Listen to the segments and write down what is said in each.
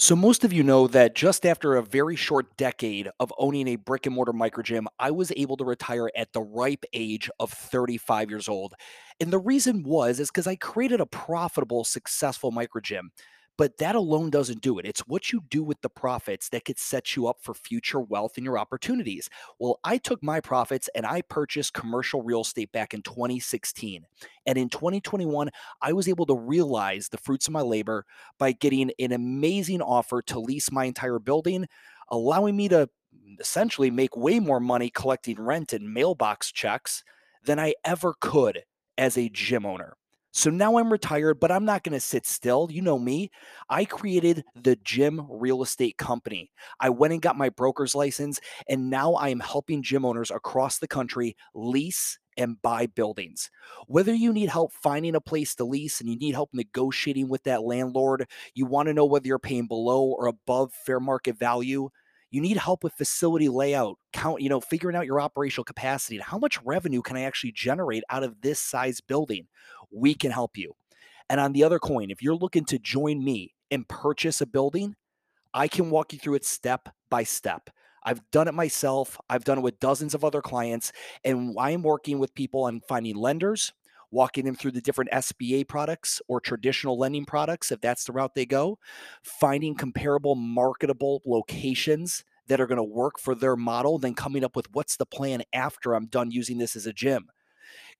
So, most of you know that just after a very short decade of owning a brick and mortar micro gym, I was able to retire at the ripe age of 35 years old. And the reason was is because I created a profitable, successful microgym. But that alone doesn't do it. It's what you do with the profits that could set you up for future wealth and your opportunities. Well, I took my profits and I purchased commercial real estate back in 2016. And in 2021, I was able to realize the fruits of my labor by getting an amazing offer to lease my entire building, allowing me to essentially make way more money collecting rent and mailbox checks than I ever could as a gym owner. So now I'm retired, but I'm not going to sit still. You know me. I created the gym real estate company. I went and got my broker's license, and now I am helping gym owners across the country lease and buy buildings. Whether you need help finding a place to lease and you need help negotiating with that landlord, you want to know whether you're paying below or above fair market value, you need help with facility layout, count, you know, figuring out your operational capacity and how much revenue can I actually generate out of this size building. We can help you. And on the other coin, if you're looking to join me and purchase a building, I can walk you through it step by step. I've done it myself. I've done it with dozens of other clients. And I am working with people on finding lenders, walking them through the different SBA products or traditional lending products, if that's the route they go, finding comparable marketable locations that are going to work for their model, then coming up with what's the plan after I'm done using this as a gym.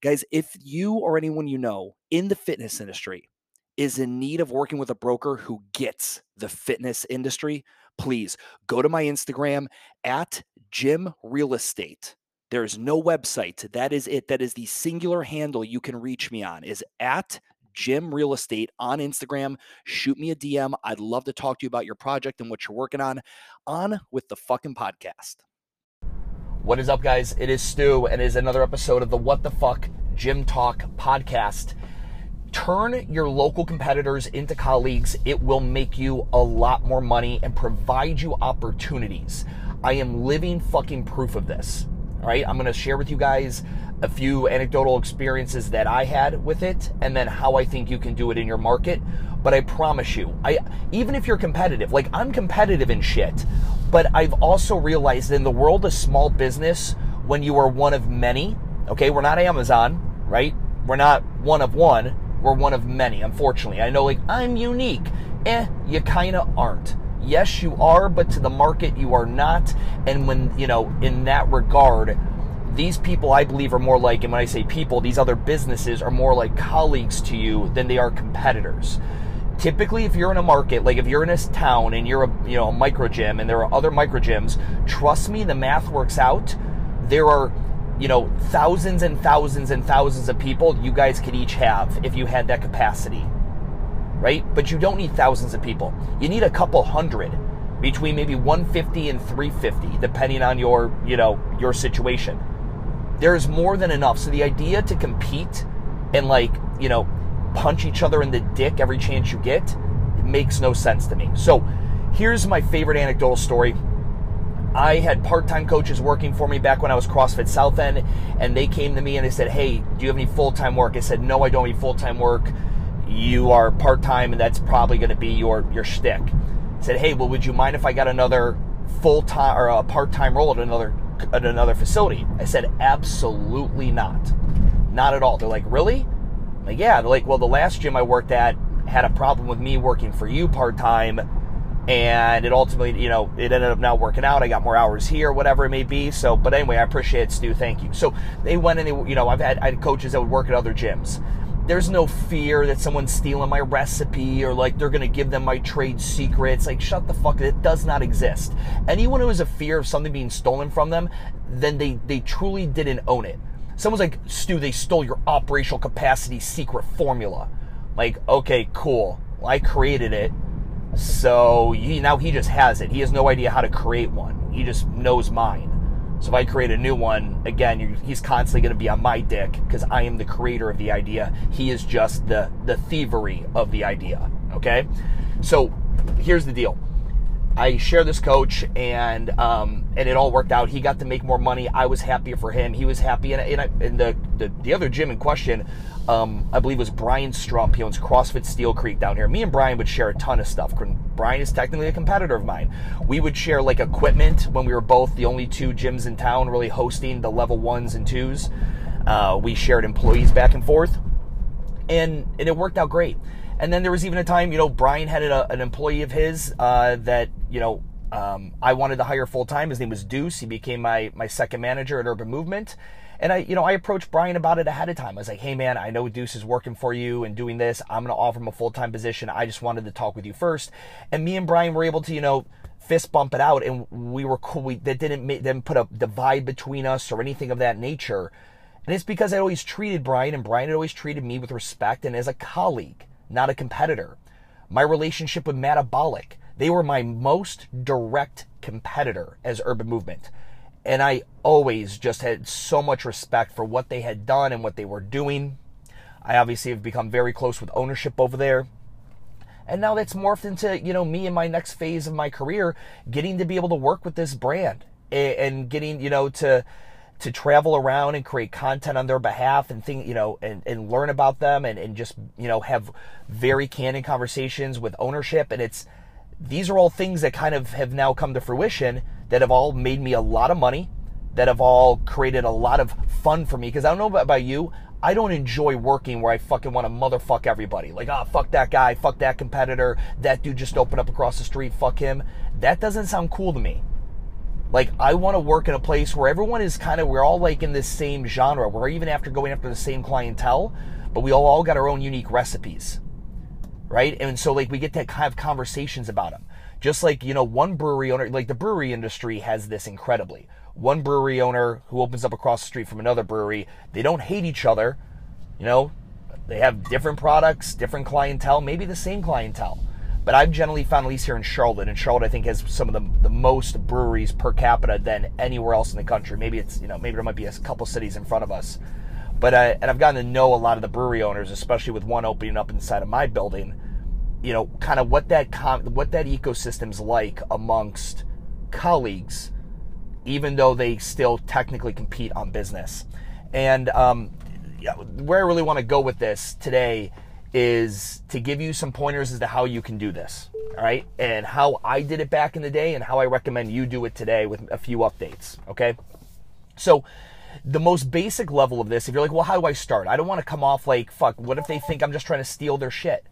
Guys, if you or anyone you know in the fitness industry is in need of working with a broker who gets the fitness industry, please go to my Instagram at Gym Real Estate. There's no website. That is it. That is the singular handle you can reach me on is at Gym Real Estate on Instagram. Shoot me a DM. I'd love to talk to you about your project and what you're working on. On with the fucking podcast. What is up, guys? It is Stu, and it is another episode of the What the Fuck Gym Talk podcast. Turn your local competitors into colleagues. It will make you a lot more money and provide you opportunities. I am living fucking proof of this. All right, I'm going to share with you guys a few anecdotal experiences that I had with it and then how I think you can do it in your market. But I promise you, I even if you're competitive, like I'm competitive in shit, but I've also realized in the world of small business when you are one of many, okay, we're not Amazon, right? We're not one of one, we're one of many, unfortunately. I know like I'm unique. Eh, you kind of aren't yes, you are, but to the market, you are not. And when, you know, in that regard, these people I believe are more like, and when I say people, these other businesses are more like colleagues to you than they are competitors. Typically, if you're in a market, like if you're in a town and you're a you know a micro gym and there are other micro gyms, trust me, the math works out. There are you know thousands and thousands and thousands of people you guys could each have if you had that capacity right? But you don't need thousands of people. You need a couple hundred between maybe 150 and 350 depending on your, you know, your situation. There's more than enough. So the idea to compete and like, you know, punch each other in the dick every chance you get makes no sense to me. So, here's my favorite anecdotal story. I had part-time coaches working for me back when I was CrossFit South End, and they came to me and they said, "Hey, do you have any full-time work?" I said, "No, I don't need full-time work you are part time and that's probably going to be your your shtick. Said, hey, well, would you mind if I got another full time or a part time role at another at another facility? I said, absolutely not, not at all. They're like, really? I'm like, yeah. They're like, well, the last gym I worked at had a problem with me working for you part time. And it ultimately, you know, it ended up not working out. I got more hours here, whatever it may be. So, but anyway, I appreciate it, Stu. Thank you. So they went and they, you know, I've had, I had coaches that would work at other gyms there's no fear that someone's stealing my recipe or like they're going to give them my trade secrets. Like, shut the fuck. It does not exist. Anyone who has a fear of something being stolen from them, then they, they truly didn't own it. Someone's like, Stu, they stole your operational capacity secret formula. Like, okay, cool. Well, I created it. So he, now he just has it. He has no idea how to create one. He just knows mine. So if I create a new one, again, he's constantly going to be on my dick because I am the creator of the idea. He is just the the thievery of the idea. Okay, so here's the deal. I share this coach, and um, and it all worked out. He got to make more money. I was happier for him. He was happy, and, and, I, and the, the the other gym in question, um, I believe, was Brian Strump. He owns CrossFit Steel Creek down here. Me and Brian would share a ton of stuff. Brian is technically a competitor of mine. We would share like equipment when we were both the only two gyms in town really hosting the level ones and twos. Uh, we shared employees back and forth, and and it worked out great. And then there was even a time, you know, Brian had a, an employee of his uh, that, you know, um, I wanted to hire full time. His name was Deuce. He became my my second manager at Urban Movement. And I, you know, I approached Brian about it ahead of time. I was like, "Hey, man, I know Deuce is working for you and doing this. I'm going to offer him a full time position. I just wanted to talk with you first. And me and Brian were able to, you know, fist bump it out, and we were cool. We that didn't didn't put a divide between us or anything of that nature. And it's because I always treated Brian, and Brian had always treated me with respect and as a colleague not a competitor. My relationship with Metabolic, they were my most direct competitor as Urban Movement. And I always just had so much respect for what they had done and what they were doing. I obviously have become very close with ownership over there. And now that's morphed into, you know, me in my next phase of my career, getting to be able to work with this brand and getting, you know, to to travel around and create content on their behalf and think, you know, and, and learn about them and, and just, you know, have very candid conversations with ownership. And it's, these are all things that kind of have now come to fruition that have all made me a lot of money, that have all created a lot of fun for me. Cause I don't know about, about you. I don't enjoy working where I fucking want to motherfuck everybody. Like, ah, oh, fuck that guy, fuck that competitor, that dude just opened up across the street, fuck him. That doesn't sound cool to me. Like I want to work in a place where everyone is kind of we're all like in this same genre. We're even after going after the same clientele, but we all, all got our own unique recipes. Right? And so like we get to have conversations about them. Just like, you know, one brewery owner, like the brewery industry has this incredibly. One brewery owner who opens up across the street from another brewery, they don't hate each other. You know, they have different products, different clientele, maybe the same clientele but I've generally found, at least here in Charlotte, and Charlotte I think has some of the, the most breweries per capita than anywhere else in the country. Maybe it's, you know, maybe there might be a couple cities in front of us. But, uh, and I've gotten to know a lot of the brewery owners, especially with one opening up inside of my building, you know, kind of what that, com- what that ecosystem's like amongst colleagues, even though they still technically compete on business. And, um, where I really want to go with this today is to give you some pointers as to how you can do this. All right. And how I did it back in the day and how I recommend you do it today with a few updates. Okay. So, the most basic level of this, if you're like, well, how do I start? I don't want to come off like, fuck, what if they think I'm just trying to steal their shit?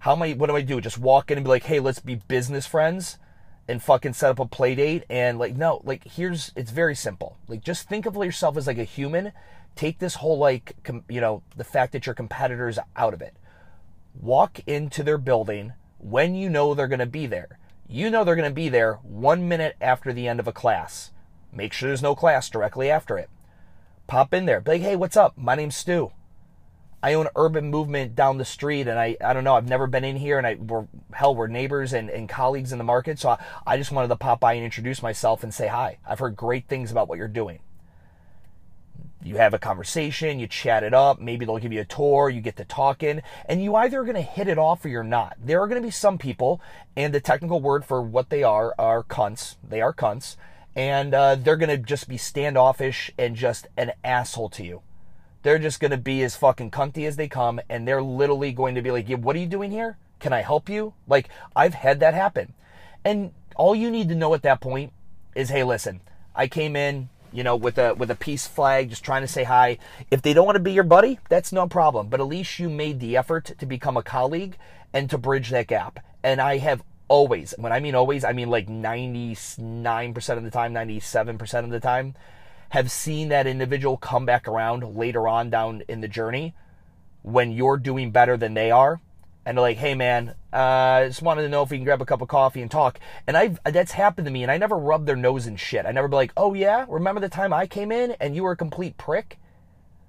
How am I, what do I do? Just walk in and be like, hey, let's be business friends and fucking set up a play date? And like, no, like, here's, it's very simple. Like, just think of yourself as like a human. Take this whole, like, com, you know, the fact that your competitors out of it walk into their building when you know they're going to be there. You know they're going to be there one minute after the end of a class. Make sure there's no class directly after it. Pop in there. Be like, hey, what's up? My name's Stu. I own Urban Movement down the street, and I, I don't know, I've never been in here, and I we're hell, we're neighbors and, and colleagues in the market, so I, I just wanted to pop by and introduce myself and say hi. I've heard great things about what you're doing you have a conversation, you chat it up, maybe they'll give you a tour, you get to talking, and you either are going to hit it off or you're not. There are going to be some people, and the technical word for what they are are cunts. They are cunts, and uh, they're going to just be standoffish and just an asshole to you. They're just going to be as fucking cunty as they come, and they're literally going to be like, yeah, what are you doing here? Can I help you? Like, I've had that happen. And all you need to know at that point is, hey, listen, I came in, you know, with a with a peace flag, just trying to say hi. If they don't want to be your buddy, that's no problem. But at least you made the effort to become a colleague and to bridge that gap. And I have always, when I mean always, I mean like 99% of the time, 97% of the time, have seen that individual come back around later on down in the journey when you're doing better than they are and they're like, "Hey, man, uh, just wanted to know if we can grab a cup of coffee and talk." And I that's happened to me, and I never rub their nose in shit. I never be like, "Oh yeah, remember the time I came in and you were a complete prick?"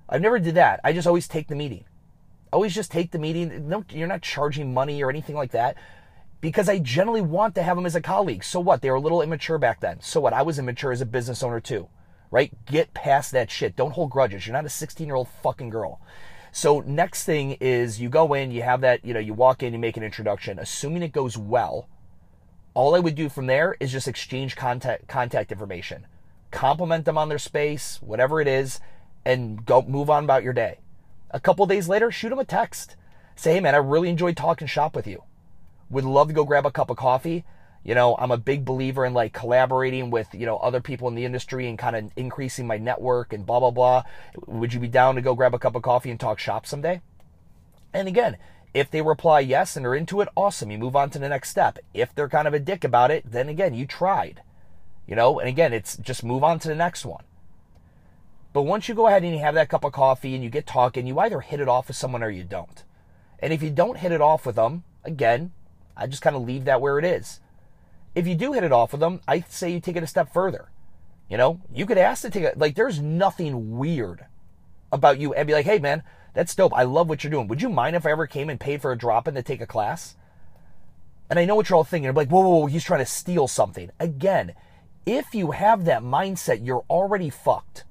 I've never did that. I just always take the meeting. Always just take the meeting. No, you're not charging money or anything like that. Because I generally want to have them as a colleague. So what? They were a little immature back then. So what? I was immature as a business owner too. Right? Get past that shit. Don't hold grudges. You're not a 16 year old fucking girl. So next thing is you go in, you have that, you know, you walk in, you make an introduction, assuming it goes well. All I would do from there is just exchange contact contact information, compliment them on their space, whatever it is, and go move on about your day. A couple days later, shoot them a text. Say, hey man, I really enjoyed talking shop with you. Would love to go grab a cup of coffee. You know, I'm a big believer in like collaborating with, you know, other people in the industry and kind of increasing my network and blah, blah, blah. Would you be down to go grab a cup of coffee and talk shop someday? And again, if they reply yes and are into it, awesome. You move on to the next step. If they're kind of a dick about it, then again, you tried. You know, and again, it's just move on to the next one. But once you go ahead and you have that cup of coffee and you get talking, you either hit it off with someone or you don't. And if you don't hit it off with them, again, I just kind of leave that where it is. If you do hit it off with them, I say you take it a step further. You know, you could ask to take it, like, there's nothing weird about you and be like, hey, man, that's dope. I love what you're doing. Would you mind if I ever came and paid for a drop in to take a class? And I know what you're all thinking. You're like, whoa, whoa, whoa, he's trying to steal something. Again, if you have that mindset, you're already fucked.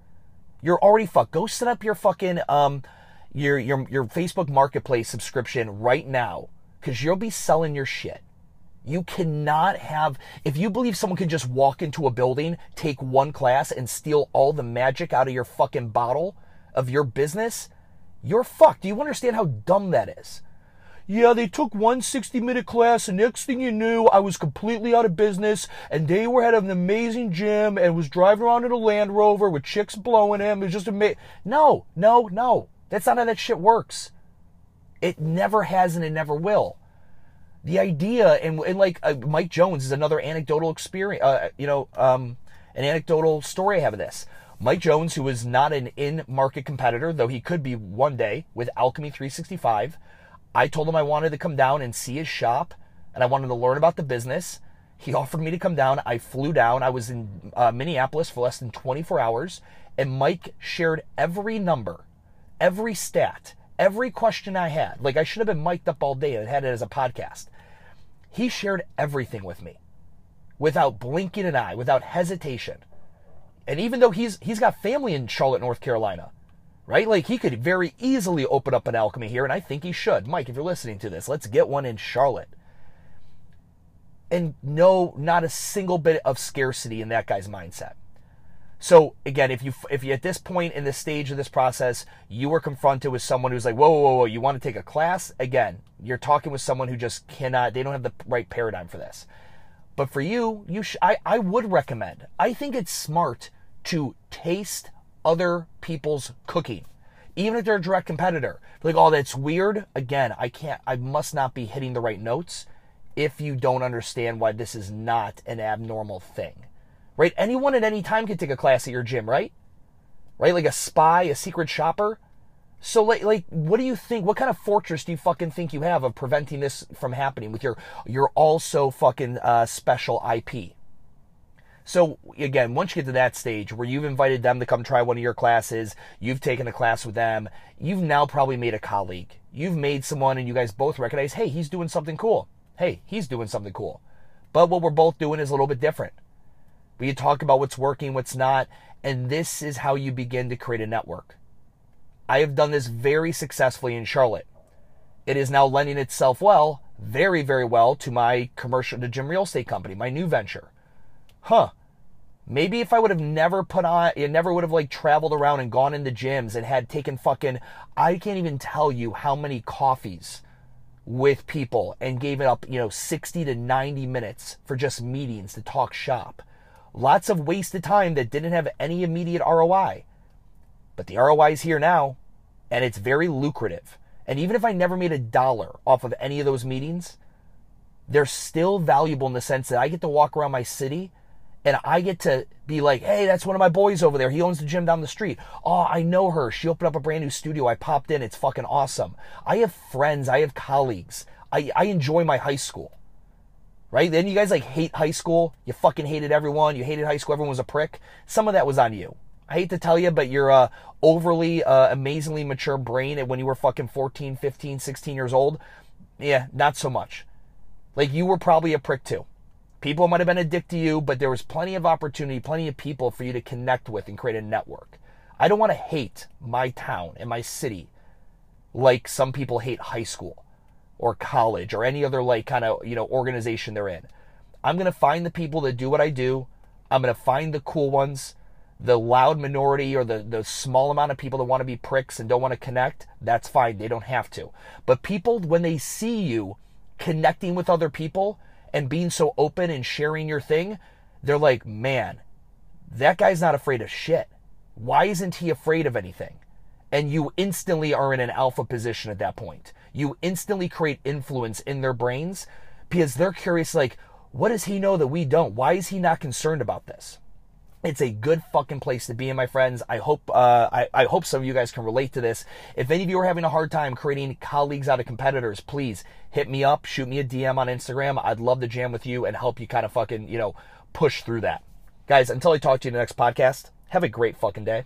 You're already fucked. Go set up your fucking um your your your Facebook Marketplace subscription right now because you'll be selling your shit. You cannot have, if you believe someone can just walk into a building, take one class, and steal all the magic out of your fucking bottle of your business, you're fucked. Do you understand how dumb that is? Yeah, they took one 60 minute class, and next thing you knew, I was completely out of business, and they were at an amazing gym and was driving around in a Land Rover with chicks blowing him. It was just amazing. No, no, no. That's not how that shit works. It never has and it never will. The idea, and, and like uh, Mike Jones is another anecdotal experience, uh, you know, um, an anecdotal story I have of this. Mike Jones, who is not an in market competitor, though he could be one day with Alchemy 365, I told him I wanted to come down and see his shop and I wanted to learn about the business. He offered me to come down. I flew down. I was in uh, Minneapolis for less than 24 hours, and Mike shared every number, every stat, every question I had. Like I should have been mic'd up all day and had it as a podcast. He shared everything with me without blinking an eye, without hesitation. And even though he's he's got family in Charlotte, North Carolina, right? Like he could very easily open up an alchemy here, and I think he should. Mike, if you're listening to this, let's get one in Charlotte. And no, not a single bit of scarcity in that guy's mindset. So again, if you if you at this point in this stage of this process, you were confronted with someone who's like, whoa, whoa, whoa, you want to take a class? Again, you're talking with someone who just cannot. They don't have the right paradigm for this. But for you, you sh- I, I would recommend. I think it's smart to taste other people's cooking, even if they're a direct competitor. Like, oh, that's weird. Again, I can't. I must not be hitting the right notes if you don't understand why this is not an abnormal thing, right? Anyone at any time can take a class at your gym, right? Right? Like a spy, a secret shopper. So like, like, what do you think? What kind of fortress do you fucking think you have of preventing this from happening with your your also fucking uh, special IP? So again, once you get to that stage where you've invited them to come try one of your classes, you've taken a class with them, you've now probably made a colleague. You've made someone, and you guys both recognize, hey, he's doing something cool. Hey, he's doing something cool. But what we're both doing is a little bit different. We talk about what's working, what's not, and this is how you begin to create a network. I have done this very successfully in Charlotte. It is now lending itself well, very, very well to my commercial, to Gym Real Estate Company, my new venture. Huh. Maybe if I would have never put on, it never would have like traveled around and gone into gyms and had taken fucking, I can't even tell you how many coffees with people and gave it up, you know, 60 to 90 minutes for just meetings to talk shop. Lots of wasted time that didn't have any immediate ROI. But the ROI is here now and it's very lucrative. And even if I never made a dollar off of any of those meetings, they're still valuable in the sense that I get to walk around my city and I get to be like, hey, that's one of my boys over there. He owns the gym down the street. Oh, I know her. She opened up a brand new studio. I popped in. It's fucking awesome. I have friends. I have colleagues. I, I enjoy my high school. Right? Then you guys like hate high school. You fucking hated everyone. You hated high school. Everyone was a prick. Some of that was on you. I hate to tell you, but you're a overly, uh, amazingly mature brain when you were fucking 14, 15, 16 years old. Yeah, not so much. Like you were probably a prick too. People might have been a dick to you, but there was plenty of opportunity, plenty of people for you to connect with and create a network. I don't want to hate my town and my city like some people hate high school or college or any other like kind of, you know, organization they're in. I'm going to find the people that do what I do. I'm going to find the cool ones. The loud minority or the, the small amount of people that want to be pricks and don't want to connect, that's fine. They don't have to. But people, when they see you connecting with other people and being so open and sharing your thing, they're like, man, that guy's not afraid of shit. Why isn't he afraid of anything? And you instantly are in an alpha position at that point. You instantly create influence in their brains because they're curious, like, what does he know that we don't? Why is he not concerned about this? It's a good fucking place to be in, my friends. I hope uh, I, I hope some of you guys can relate to this. If any of you are having a hard time creating colleagues out of competitors, please hit me up, shoot me a DM on Instagram. I'd love to jam with you and help you kind of fucking you know push through that, guys. Until I talk to you in the next podcast, have a great fucking day.